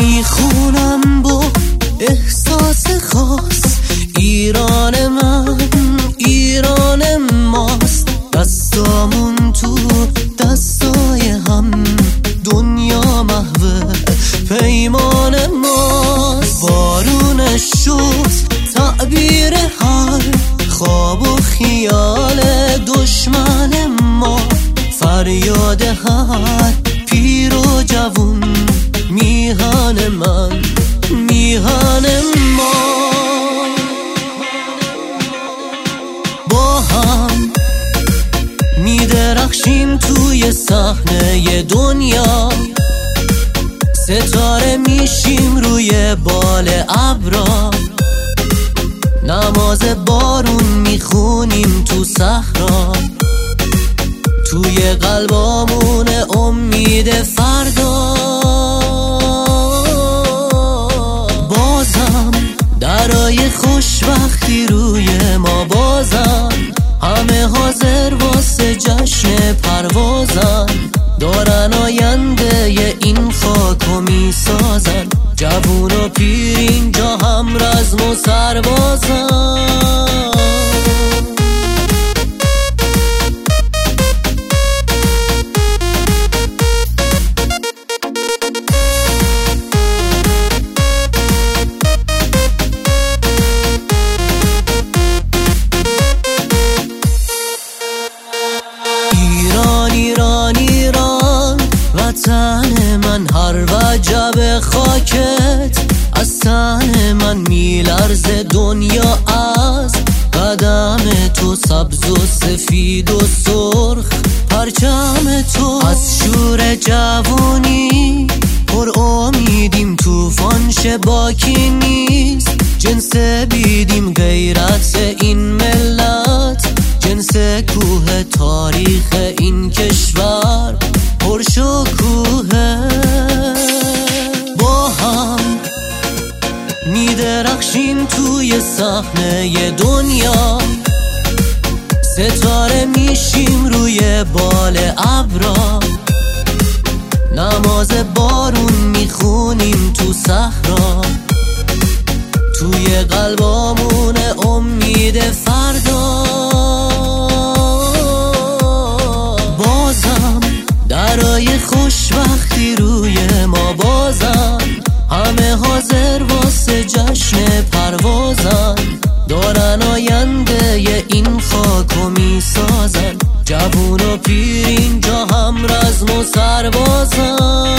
می‌خونم با احساس خاص. ایران من ایران ماست. دستامون تو دستای هم. دنیا محوه پیمان ماست. بارون شد تعبیر هر خواب و خیال دشمن ما. فریاد هر میهن ما با هم میدرخشیم توی صحنه دنیا. ستاره میشیم روی بال ابرا. نماز بارون می‌خونیم تو صحرا. توی قلبامون امید خوشبختی روی ما بازم همه حاضر واسه جشن پروازن. دارن آینده این خاکو می‌سازن. جوون و پیر اینجا هم رزم و سربازن. وطن من هر وجب خاکت. از تن من میلرز دنیا از قدم تو سبز و سفید و سرخ. پرچم تو از شور جوونی پر امیدیم توفان باکی نیست. جنس بیدیم غیرت این ملت. جنس کوه تاریخ این کشور میدرخشیم توی صحنه دنیا. ستاره میشیم روی بال ابرا. نماز بارون می‌خونیم تو صحرا. توی قلبامون امید فردا. بازم درای خوشبختی روی ما بازم. همه حاضر واسه جشن پروازن دارن آینده این خاکو می‌سازن. جوون و پیر اینجا هم رزم و سربازن